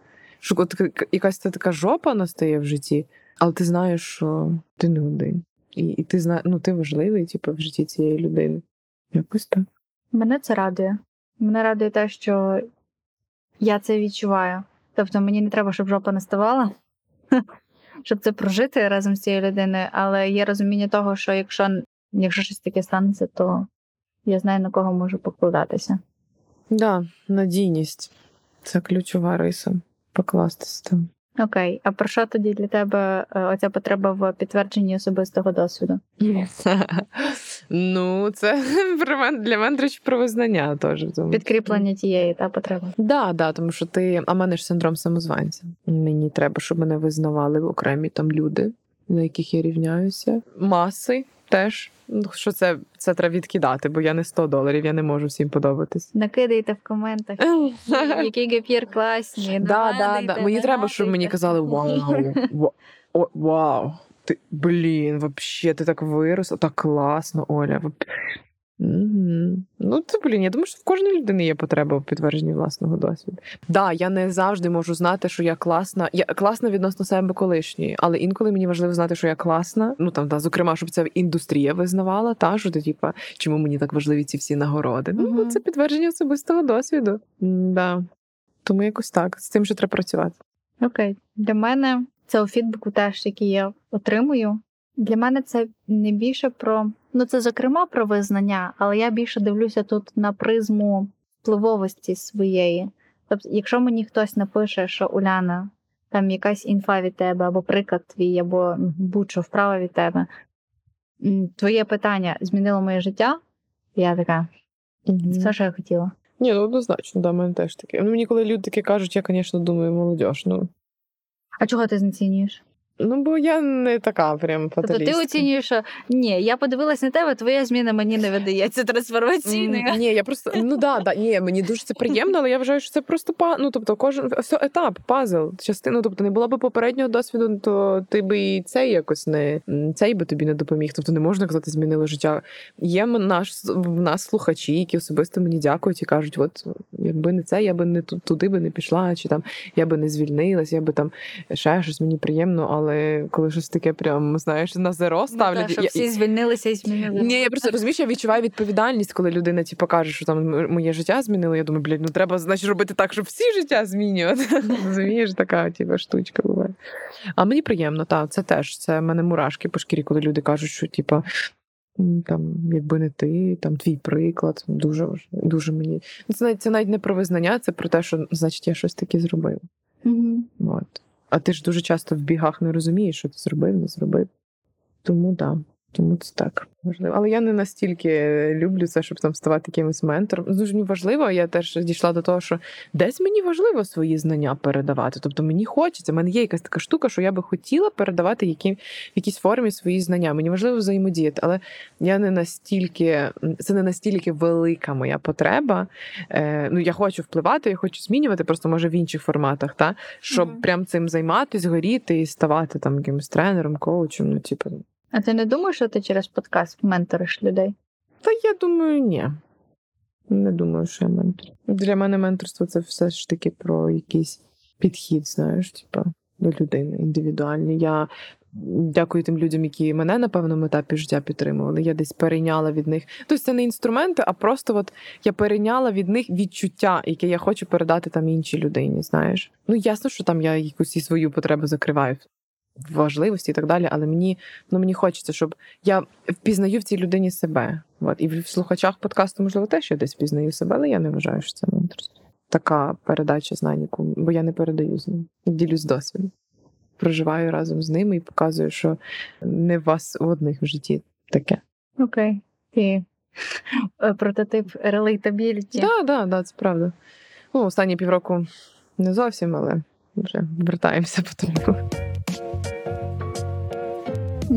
що от, якась та така жопа настає в житті, але ти знаєш, що ти не один. і, і ти зна... ну, ти важливий, типу, в житті цієї людини. Якось так. Мене це радує. Мене радує те, що я це відчуваю. Тобто мені не треба, щоб жопа не ставала, [laughs] щоб це прожити разом з цією людиною, але є розуміння того, що якщо, якщо щось таке станеться, то я знаю, на кого можу покладатися. Да, надійність це ключова риса. Покластися там. Окей, а про що тоді для тебе е, оця потреба в підтвердженні особистого досвіду? [laughs] ну, це [laughs] для мене речі про визнання теж. тому. Підкріплення тієї та потреби. Да, да, тому що ти, а мене ж синдром самозванця. Мені треба, щоб мене визнавали окремі там люди, на яких я рівняюся. Маси теж. Ну, що це, це треба відкидати, бо я не 100 доларів, я не можу всім подобатись. Накидайте в коментах, [laughs] який гапір класні. Да, да, да. Мені треба, щоб мені казали вау, [laughs] вау. Ти, блін, вообще, ти так виросла, так класно, Оля. Ну, це, блін, я думаю, що в кожної людини є потреба в підтвердженні власного досвіду. Да, я не завжди можу знати, що я класна. Я класна відносно себе колишньої, але інколи мені важливо знати, що я класна. Ну там, да, зокрема, щоб це індустрія визнавала, та що ти, типа, чому мені так важливі ці всі нагороди. Ну, Мгм. це підтвердження особистого досвіду. Да. Тому якось так. З цим ще треба працювати. Окей. Для мене це у фідбеку теж, який я отримую. Для мене це не більше про ну це зокрема про визнання, але я більше дивлюся тут на призму впливовості своєї. Тобто, якщо мені хтось напише, що Уляна, там якась інфа від тебе, або приклад твій, або будь-що вправа від тебе, твоє питання змінило моє життя, я така, все, що я хотіла. Ні, ну однозначно, да, мене теж таке. Ну, мені коли люди таке кажуть, я, звісно, думаю, молодь. Ну, А чого ти знецінюєш? Ну бо я не така прям Тобто ти оцінюєш, що ні, я подивилась на тебе, твоя зміна мені не видається трансформаційною. Ні, я просто ну да, да, ні, мені дуже це приємно, але я вважаю, що це просто па, ну, тобто, кожен все етап, пазл, частину. Тобто не було б попереднього досвіду, то ти би і цей якось не цей би тобі не допоміг. Тобто не можна казати, змінило життя. Є наш в нас слухачі, які особисто мені дякують і кажуть: от якби не це, я би не ту- туди би не пішла, чи там я би не звільнилась, я би там ще щось мені приємно, але коли щось таке, прям знаєш, на зеро ставлять. Ну, та, щоб я- всі звільнилися і змінили. ні, я просто розумієш, я відчуваю відповідальність, коли людина типу, каже, що там моє життя змінило. Я думаю, блядь, ну треба значить робити так, щоб всі життя змінювати. [laughs] Розумієш, така типу, штучка буває. А мені приємно, так, це теж. Це в мене мурашки по шкірі, коли люди кажуть, що типу, там, якби не ти, там твій приклад, дуже дуже мені. Ну, Це навіть це навіть не про визнання, це про те, що значить я щось таке зробив. Угу. От. А ти ж дуже часто в бігах не розумієш, що ти зробив, не зробив. Тому так. Да. Тому це так важливо. Але я не настільки люблю це, щоб там ставати якимось ментором. Дуже мені важливо, я теж дійшла до того, що десь мені важливо свої знання передавати. Тобто мені хочеться, в мене є якась така штука, що я би хотіла передавати які, в якійсь формі свої знання. Мені важливо взаємодіяти, але я не настільки, це не настільки велика моя потреба. Е, ну, я хочу впливати, я хочу змінювати, просто може в інших форматах, та? щоб Мгм. прям цим займатися, горіти і ставати там якимось тренером, коучем. Ну, типу, А ти не думаєш, що ти через подкаст менториш людей? Та я думаю, ні. Не думаю, що я ментор. Для мене менторство це все ж таки про якийсь підхід, знаєш, типа до людини індивідуальний. Я дякую тим людям, які мене на певному етапі життя підтримували. Я десь перейняла від них. Тобто це не інструменти, а просто от я перейняла від них відчуття, яке я хочу передати там іншій людині. Знаєш, ну ясно, що там я якусь і свою потребу закриваю важливості і так далі, але мені ну мені хочеться, щоб я впізнаю в цій людині себе. От. І в слухачах подкасту, можливо, теж я десь впізнаю себе, але я не вважаю, що це. Така передача знань, яку- бо я не передаю з ним. Ділюсь досвідом. Проживаю разом з ними і показую, що не в вас у одних в житті таке. Окей. Ти е, прототип релейтабіліті. Так, да, да, це правда. Ну, останні півроку не зовсім, але вже вертаємося потроху.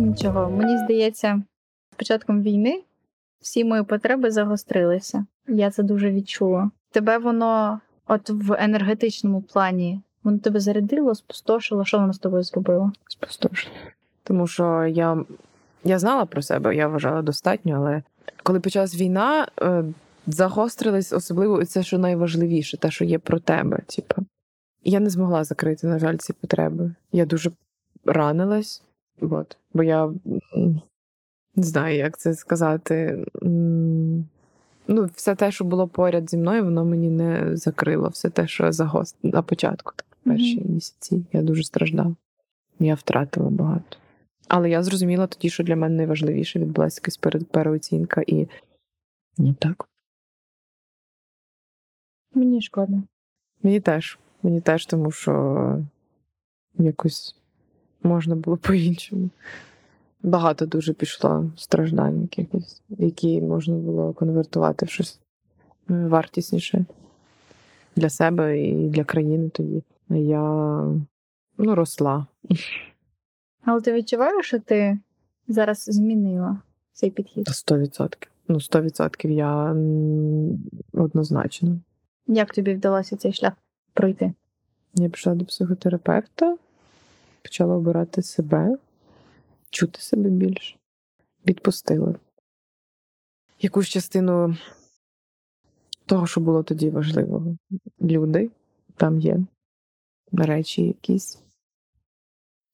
Нічого, мені здається, з початком війни всі мої потреби загострилися. Я це дуже відчула. Тебе воно, от в енергетичному плані, воно тебе зарядило, спустошило. Що воно з тобою зробило? спустошена. Тому що я, я знала про себе, я вважала достатньо, але коли почалась війна, е, загострились особливо це, що найважливіше, те, що є про тебе. Типу. Я не змогла закрити, на жаль, ці потреби. Я дуже ранилась, от, бо я Не знаю, як це сказати. Ну, все те, що було поряд зі мною, воно мені не закрило. Все те, що загост на початку, так, перші місяці, я дуже страждала. Я втратила багато. Але я зрозуміла тоді, що для мене найважливіше відбулася якась пере- переоцінка і ну, так. Мені шкода. Мені теж. Мені теж, тому що якось можна було по-іншому. Багато дуже пішло страждань якихось, які можна було конвертувати в щось е, вартісніше для себе і для країни тоді. Я ну, росла. Але ти відчуваєш, що ти зараз змінила цей підхід? Сто відсотків. Ну, сто відсотків я однозначно. Як тобі вдалося цей шлях пройти? Я пішла до психотерапевта, почала обирати себе, чути себе більше, відпустила. Якусь частину того, що було тоді важливого. Люди там є, речі якісь.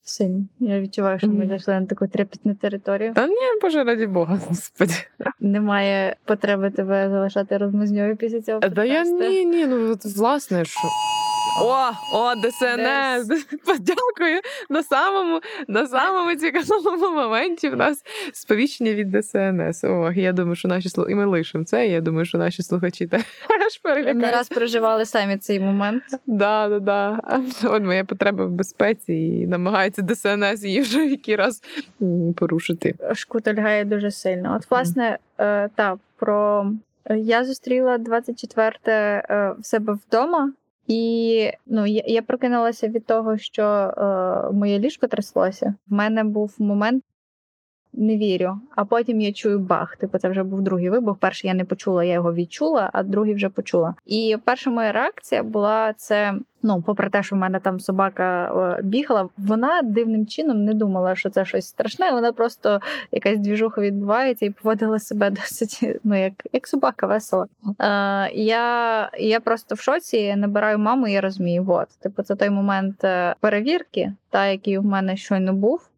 Сильно. Я відчуваю, що ми зайшли на таку трепетну територію. Та ні, боже, раді Бога, господи. Немає потреби тебе залишати розмозньою після цього. Та я ні, ні, ну власне, що. О, о, ДСНС! [laughs] Подякую. На самому, на самому цікавому моменті в нас сповіщення від ДСНС. О, я думаю, що наші слухачі, і ми лишимо це. Я думаю, що наші слухачі [laughs] теж Не раз переживали самі цей момент. Да, да, да. [laughs] От моя потреба в безпеці і намагається ДСНС її вже який раз порушити. Шкута лягає дуже сильно. От, власне, е, та про я зустріла 24 е, в себе вдома, і ну, я, я прокинулася від того, що е, моє ліжко тряслося. В мене був момент. Не вірю, а потім я чую бах. Типу, це вже був другий вибух. Перший я не почула, я його відчула, а другий вже почула. І перша моя реакція була це. Ну, попри те, що в мене там собака е, бігала, вона дивним чином не думала, що це щось страшне. Вона просто якась двіжуха відбувається і поводила себе [laughs] досить ну, як, як собака весело. Е, я, я просто в шоці набираю маму, і я розумію, от, типу, це той момент е, перевірки, та який в мене щойно був.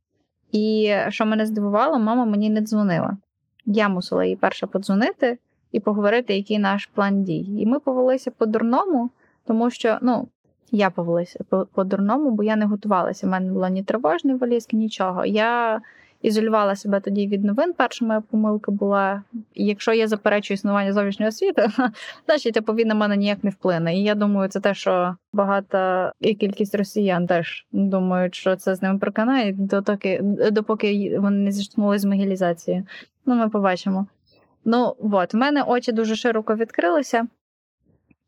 І що мене здивувало, мама мені не дзвонила. Я мусила їй перша подзвонити і поговорити, який наш план дій. І ми повелися по-дурному, тому що ну, я повелася по- по-дурному, бо я не готувалася. У мене не було ні тривожної валізки, нічого. Я ізолювала себе тоді від новин. Перша моя помилка була: якщо я заперечую існування зовнішнього світу, [laughs] значить типу, він на мене ніяк не вплине. І я думаю, це те, що багата і кількість росіян теж думають, що це з ними проканає, дотоки, допоки вони не зіштовхнулися з могілізацією. Ну, ми побачимо. Ну, от, в мене очі дуже широко відкрилися,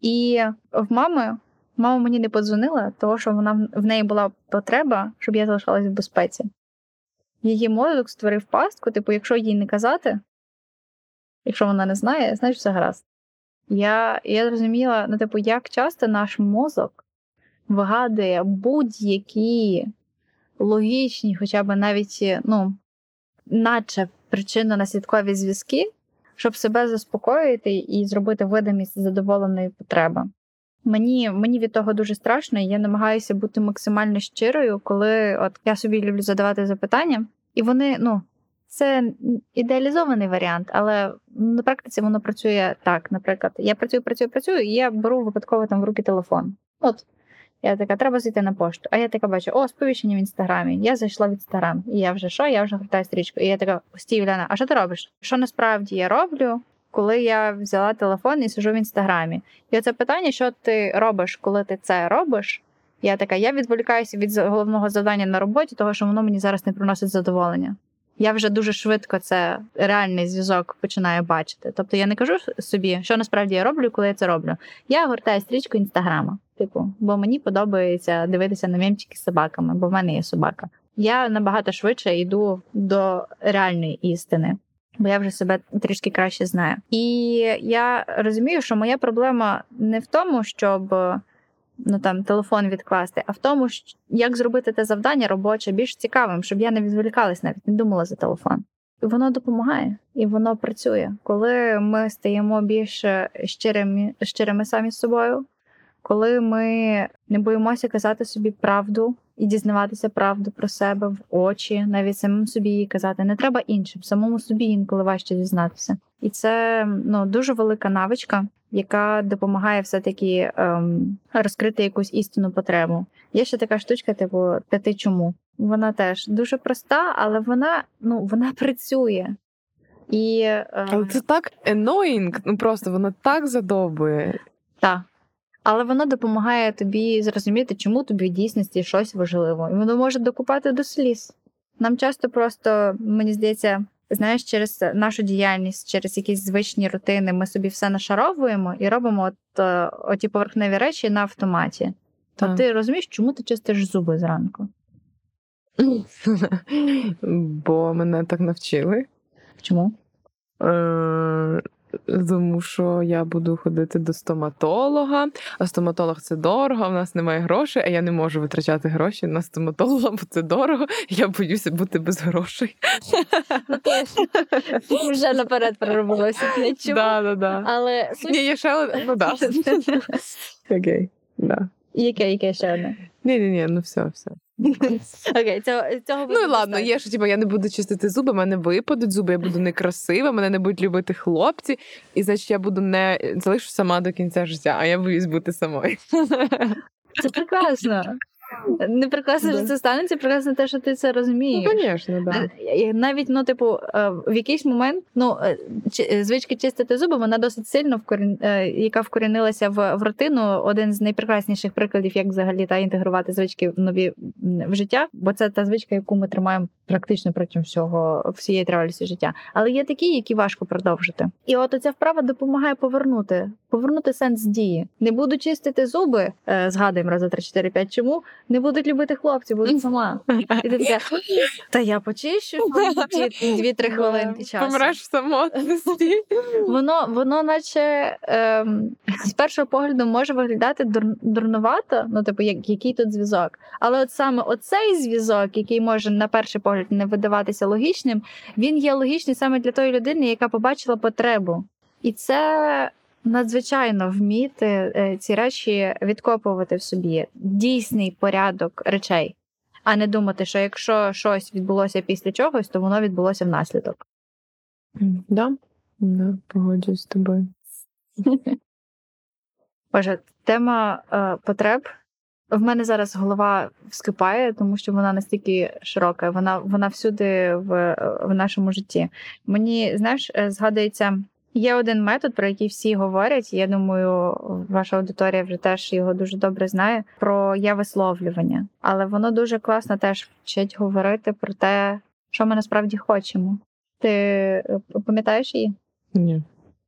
і в мами. Мама мені не подзвонила, тому що вона в неї була потреба, щоб я залишалась в безпеці. Її мозок створив пастку, типу, якщо їй не казати, якщо вона не знає, значить все гаразд. Я, я зрозуміла, ну, типу, як часто наш мозок вигадує будь-які логічні, хоча б навіть, ну, наче причинно-наслідкові зв'язки, щоб себе заспокоїти і зробити видимість задоволеної потреби. Мені, мені від того дуже страшно, і я намагаюся бути максимально щирою, коли от я собі люблю задавати запитання, і вони, ну, це ідеалізований варіант, але на практиці воно працює так. Наприклад, я працюю, працюю, працюю, і я беру випадково там в руки телефон. От я така, треба зайти на пошту. А я така бачу, о, сповіщення в інстаграмі. Я зайшла в інстаграм. І я вже що? Я вже гортаю стрічку. І я така, стій, Уляна, а що ти робиш? Що насправді я роблю? Коли я взяла телефон і сижу в інстаграмі, і оце питання, що ти робиш, коли ти це робиш? Я така, я відволікаюся від головного завдання на роботі, того що воно мені зараз не приносить задоволення. Я вже дуже швидко це реальний зв'язок починаю бачити. Тобто я не кажу собі, що насправді я роблю, коли я це роблю. Я гортаю стрічку інстаграма, типу, бо мені подобається дивитися на мемчики з собаками, бо в мене є собака. Я набагато швидше йду до реальної істини бо я вже себе трішки краще знаю. І я розумію, що моя проблема не в тому, щоб ну там телефон відкласти, а в тому, як зробити те завдання робоче більш цікавим, щоб я не відволікалась, навіть не думала за телефон. І воно допомагає, і воно працює. Коли ми стаємо більш щирими, щирими самі з собою, коли ми не боїмося казати собі правду і дізнаватися правду про себе в очі, навіть самим собі її казати. Не треба іншим, самому собі інколи важче дізнатися. І це ну дуже велика навичка, яка допомагає все-таки ем, розкрити якусь істинну потребу. Є ще така штучка, типу п'яти чому. Вона теж дуже проста, але вона ну вона працює. І е, Але це так annoying, ну просто воно так задовбує. Так. Але воно допомагає тобі зрозуміти, чому тобі в дійсності щось важливо. І воно може докупати до сліз. Нам часто просто, мені здається, знаєш, через нашу діяльність, через якісь звичні рутини, ми собі все нашаровуємо і робимо от, е, оті поверхневі речі на автоматі. А ти розумієш, чому ти чистиш зуби зранку? [laughs] Бо мене так навчили. Чому? Тому що я буду ходити до стоматолога, а стоматолог це дорого, а в нас немає грошей, а я не можу витрачати гроші на стоматолога, бо це дорого. Я боюся бути без грошей. Вже наперед проробилося. Але Ні, є ще. Ну да. [laughs] Окей. Да. яке, яке ще одне? Ні, ні, ні, ну все, все. [laughs] Окей, цього, цього Ну і ладно, є що типу, я не буду чистити зуби, мене випадуть зуби, я буду некрасива, мене не будуть любити хлопці, і значить я буду не залишу сама до кінця життя, а я боюсь бути самою. Це прекрасно. Не прекрасно, що це станеться, прекрасно те, що ти це Ну, розумієш. звісно, да. Е, Навіть ну, типу, е, в якийсь момент ну, е, е, звички чистити зуби, вона досить сильно вкорін... е, яка вкорінилася в, в рутину. Один з найпрекрасніших прикладів, як взагалі та інтегрувати звички в нові в життя, бо це та звичка, яку ми тримаємо практично протягом всього всієї тривалості життя. Але є такі, які важко продовжити. І от ця вправа допомагає повернути, повернути сенс дії. Не буду чистити зуби, е, згадуємо раз, два, три, чотири, п'ять. Чому не будуть любити хлопці, буду сама. І ти така, [laughs] та я почищу ті дві-три хвилинки часу. Помреш в самотності. [laughs] Воно, воно наче ем, з першого погляду може виглядати дур, дурнувато, ну, типу, як, який тут зв'язок. Але от саме оцей зв'язок, який може на перший погляд не видаватися логічним, він є логічний саме для тої людини, яка побачила потребу. І це надзвичайно вміти е, ці речі відкопувати в собі. Дійсний порядок речей, а не думати, що якщо щось відбулося після чогось, то воно відбулося внаслідок. Да, да, погоджуюсь з тобою. [laughs] Боже, тема е, потреб. В мене зараз голова вскипає, тому що вона настільки широка, вона, вона всюди в, в нашому житті. Мені, знаєш, е, згадується, є один метод, про який всі говорять. Я думаю, ваша аудиторія вже теж його дуже добре знає. Про я висловлювання. Але воно дуже класно теж вчить говорити про те, що ми насправді хочемо. Ти е, пам'ятаєш її? Ні.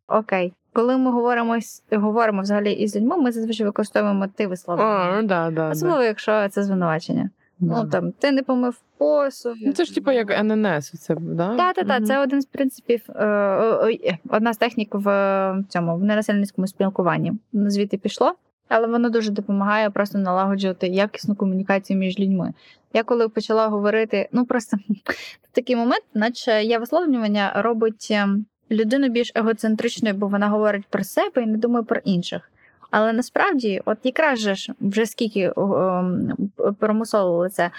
Окей. Коли ми говоримо, говоримо взагалі із людьми, ми зазвичай використовуємо ти висловлювання. ну да, да, Особливо, да. якщо це звинувачення. Да. Ну там ти не помив посуд. Ну, це ж типу як ННС, це, да? Та, та, та, Мгм. це один з принципів, е, одна з технік в е, цьому в ненасильницькому спілкуванні. Звідти пішло, але воно дуже допомагає просто налагоджувати якісну комунікацію між людьми. Я коли почала говорити, ну просто [laughs] такий момент, наче я висловлювання робить ем, людину більш егоцентричною, бо вона говорить про себе і не думає про інших. Але насправді, от якраз же ж вже скільки ем, промусолили це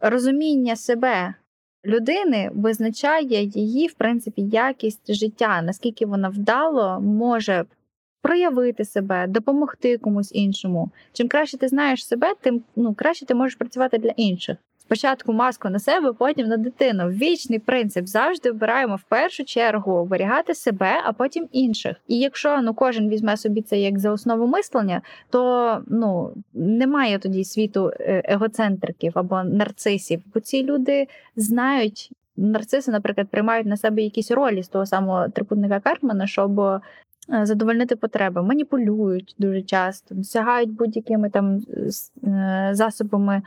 розуміння себе людини визначає її, в принципі, якість життя, наскільки вона вдало може проявити себе, допомогти комусь іншому. Чим краще ти знаєш себе, тим ну, краще ти можеш працювати для інших. Спочатку маску на себе, потім на дитину. Вічний принцип завжди обираємо в першу чергу оберігати себе, а потім інших. І якщо ну кожен візьме собі це як за основу мислення, то ну немає тоді світу е, егоцентриків або нарцисів, бо ці люди знають. Нарциси, наприклад, приймають на себе якісь ролі з того самого трикутника Карпмана, щоб е, задовольнити потреби, маніпулюють дуже часто, досягають будь-якими там е, засобами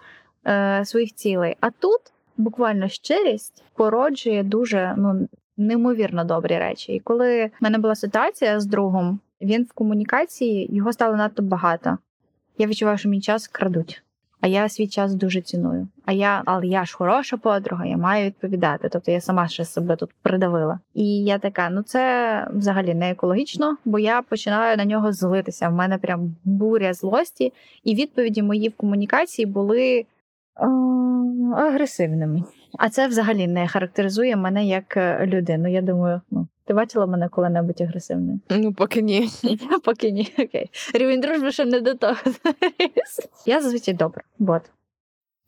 е, своїх цілей. А тут буквально щирість породжує дуже ну, неймовірно добрі речі. І коли в мене була ситуація з другом, він в комунікації його стало надто багато. Я відчуваю, що мій час крадуть. А я свій час дуже ціную. А я, але я ж хороша подруга, я маю відповідати. Тобто я сама ще себе тут придавила. І я така: ну це взагалі не екологічно, бо я починаю на нього злитися. В мене прям буря злості, і відповіді мої в комунікації були агресивними. А це взагалі не характеризує мене як е, людину. Я думаю, ну ти бачила мене коли-небудь агресивною? Ну, поки ні. [laughs] Поки ні. Окей. Рівень дружби ще не до того. [laughs] Я зазвичай добра. Вот.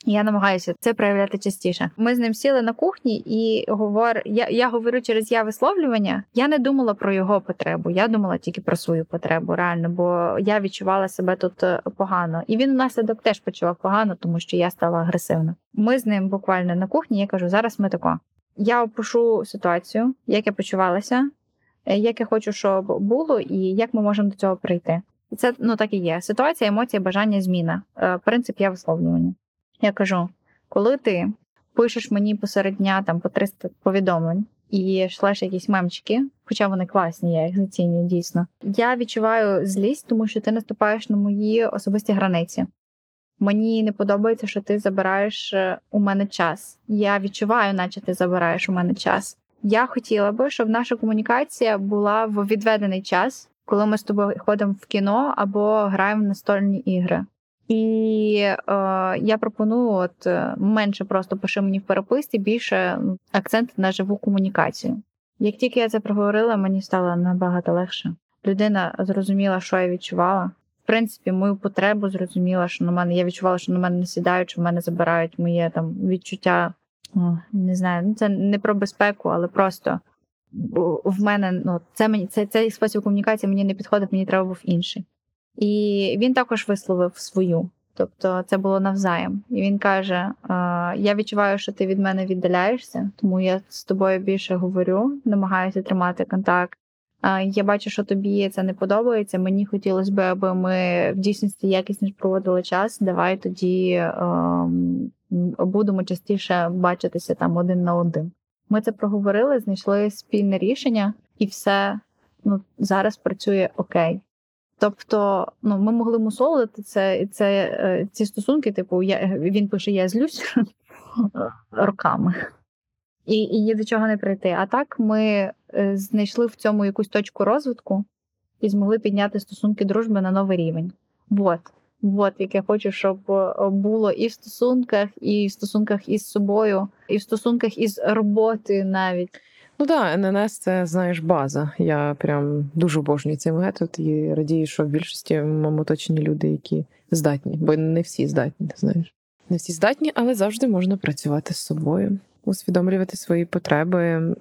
Я намагаюся це проявляти частіше. Ми з ним сіли на кухні і говор... я, я говорю через я висловлювання. Я не думала про його потребу. Я думала тільки про свою потребу, реально, бо я відчувала себе тут е, погано. І він внаслідок теж почував погано, тому що я стала агресивна. Ми з ним буквально на кухні. Я кажу, зараз ми тако. Я опишу ситуацію, як я почувалася, е, як я хочу, щоб було, і як ми можемо до цього прийти. Це ну так і є. Ситуація, емоція, бажання, зміна. Е, Принцип я висловлювання. Я кажу, коли ти пишеш мені посеред дня там по 300 повідомлень і шлеш якісь мемчики, хоча вони класні, я їх зацінюю дійсно. Я відчуваю злість, тому що ти наступаєш на мої особисті границі. Мені не подобається, що ти забираєш е, у мене час. Я відчуваю, наче ти забираєш у мене час. Я хотіла би, щоб наша комунікація була в відведений час, коли ми з тобою ходимо в кіно або граємо в настольні ігри. І е, я пропоную от е, менше просто пиши мені в переписці, більше акцент на живу комунікацію. Як тільки я це проговорила, мені стало набагато легше. Людина зрозуміла, що я відчувала. В принципі, мою потребу зрозуміла, що на мене я відчувала, що на мене не сідають, що в мене забирають моє там відчуття. О, не знаю, ну це не про безпеку, але просто в мене ну це мені це, цей спосіб комунікації мені не підходить, мені треба був інший. І він також висловив свою. Тобто це було навзаєм. І він каже: Я відчуваю, що ти від мене віддаляєшся, тому я з тобою більше говорю, намагаюся тримати контакт. Я бачу, що тобі це не подобається. Мені хотілося б, аби ми в дійсності якісно проводили час. Давай тоді ем, будемо частіше бачитися там один на один. Ми це проговорили, знайшли спільне рішення, і все ну, зараз працює окей. Тобто, ну ми могли мусолити це, це е, ці стосунки, типу, я він пише, я злюсь роками. І, і ні до чого не прийти. А так ми е, знайшли в цьому якусь точку розвитку і змогли підняти стосунки дружби на новий рівень. Вот. Вот, як я хочу, щоб е, було і в стосунках, і в стосунках із собою, і в стосунках із роботи навіть. Ну так, ННС це знаєш база. Я прям дуже обожнюю цей метод і радію, що в більшості в люди, які здатні, бо не всі здатні, знаєш. Не всі здатні, але завжди можна працювати з собою, усвідомлювати свої потреби.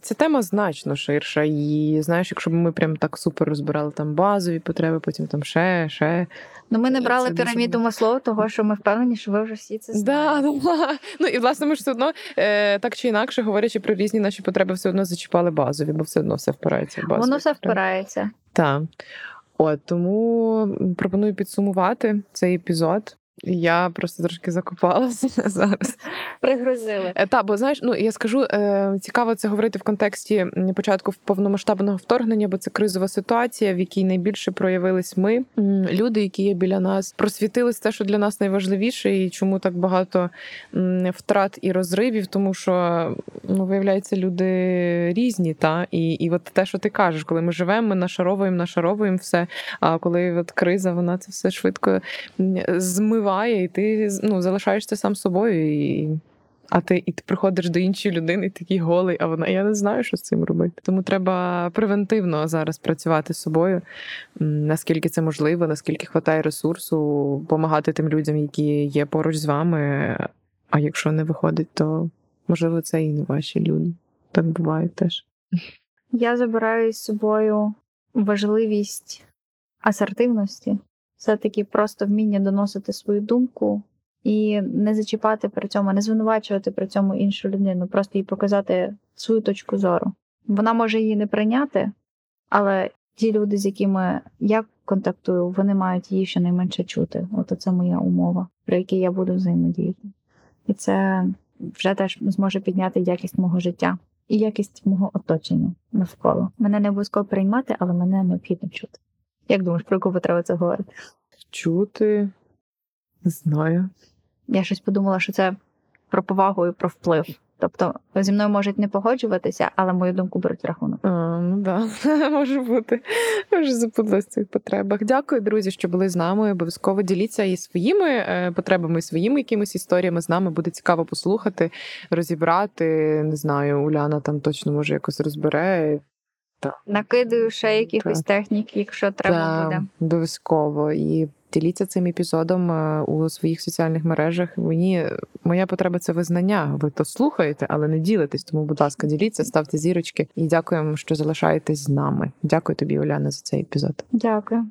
Ця тема значно ширша. І знаєш, якщо б ми прям так супер розбирали там базові потреби, потім там ще, ще. Ну, ми не брали дуже піраміду багато. Маслоу, того що ми впевнені, що ви вже всі це знаєте. да. Ну і власне ми ж все одно е, так чи інакше, говорячи про різні наші потреби, все одно зачіпали базові, бо все одно все впирається в базові. Воно все впирається. Так. От тому пропоную підсумувати цей епізод. Я просто трошки закопалася [laughs] зараз. Пригрузили. Е, Та, бо знаєш, ну я скажу, е, цікаво це говорити в контексті початку повномасштабного вторгнення, бо це кризова ситуація, в якій найбільше проявились ми, люди, які є біля нас, просвітились те, що для нас найважливіше, і чому так багато втрат і розривів, тому що ну, виявляється, люди різні, та і, і от те, що ти кажеш, коли ми живемо, ми нашаровуємо, нашаровуємо все. А коли от криза, вона це все швидко м, змиває, і ти ну, залишаєшся сам собою. І... А ти і ти приходиш до іншої людини, і такий голий, а вона я не знаю, що з цим робити. Тому треба превентивно зараз працювати з собою, наскільки це можливо, наскільки хватає ресурсу, допомагати тим людям, які є поруч з вами. А якщо не виходить, то можливо це і не ваші люди. Так буває теж. Я забираю з собою важливість асертивності, все-таки просто вміння доносити свою думку і не зачіпати при цьому, не звинувачувати при цьому іншу людину, просто їй показати свою точку зору. Вона може її не прийняти, але ті люди, з якими я контактую, вони мають її щонайменше чути. От це моя умова, при якій я буду взаємодіяти. І це вже теж зможе підняти якість мого життя і якість мого оточення навколо. Мене не обов'язково приймати, але мене необхідно чути. Як думаєш, про яку потреба це говорити? Чути. Не знаю. Я щось подумала, що це про повагу і про вплив. Тобто зі мною можуть не погоджуватися, але мою думку беруть в рахунок. А, ну да, [laughs] може бути. Я Вже запуталась в цих потребах. Дякую, друзі, що були з нами. Обов'язково діліться і своїми е, потребами, і своїми якимись історіями з нами. Буде цікаво послухати, розібрати. Не знаю, Уляна там точно може якось розбере. Накидаю ще якихось технік, якщо треба буде. Обов'язково. І діліться цим епізодом е, у своїх соціальних мережах. Мені моя потреба це визнання. Ви то слухаєте, але не ділитесь. Тому, будь ласка, діліться, ставте зірочки і дякуємо, що залишаєтесь з нами. Дякую тобі, Уляна, за цей епізод. Дякую.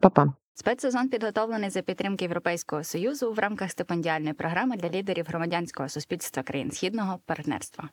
Па-па. Спецсезон підготовлений за підтримки Європейського союзу в рамках стипендіальної програми для лідерів громадянського суспільства країн східного партнерства.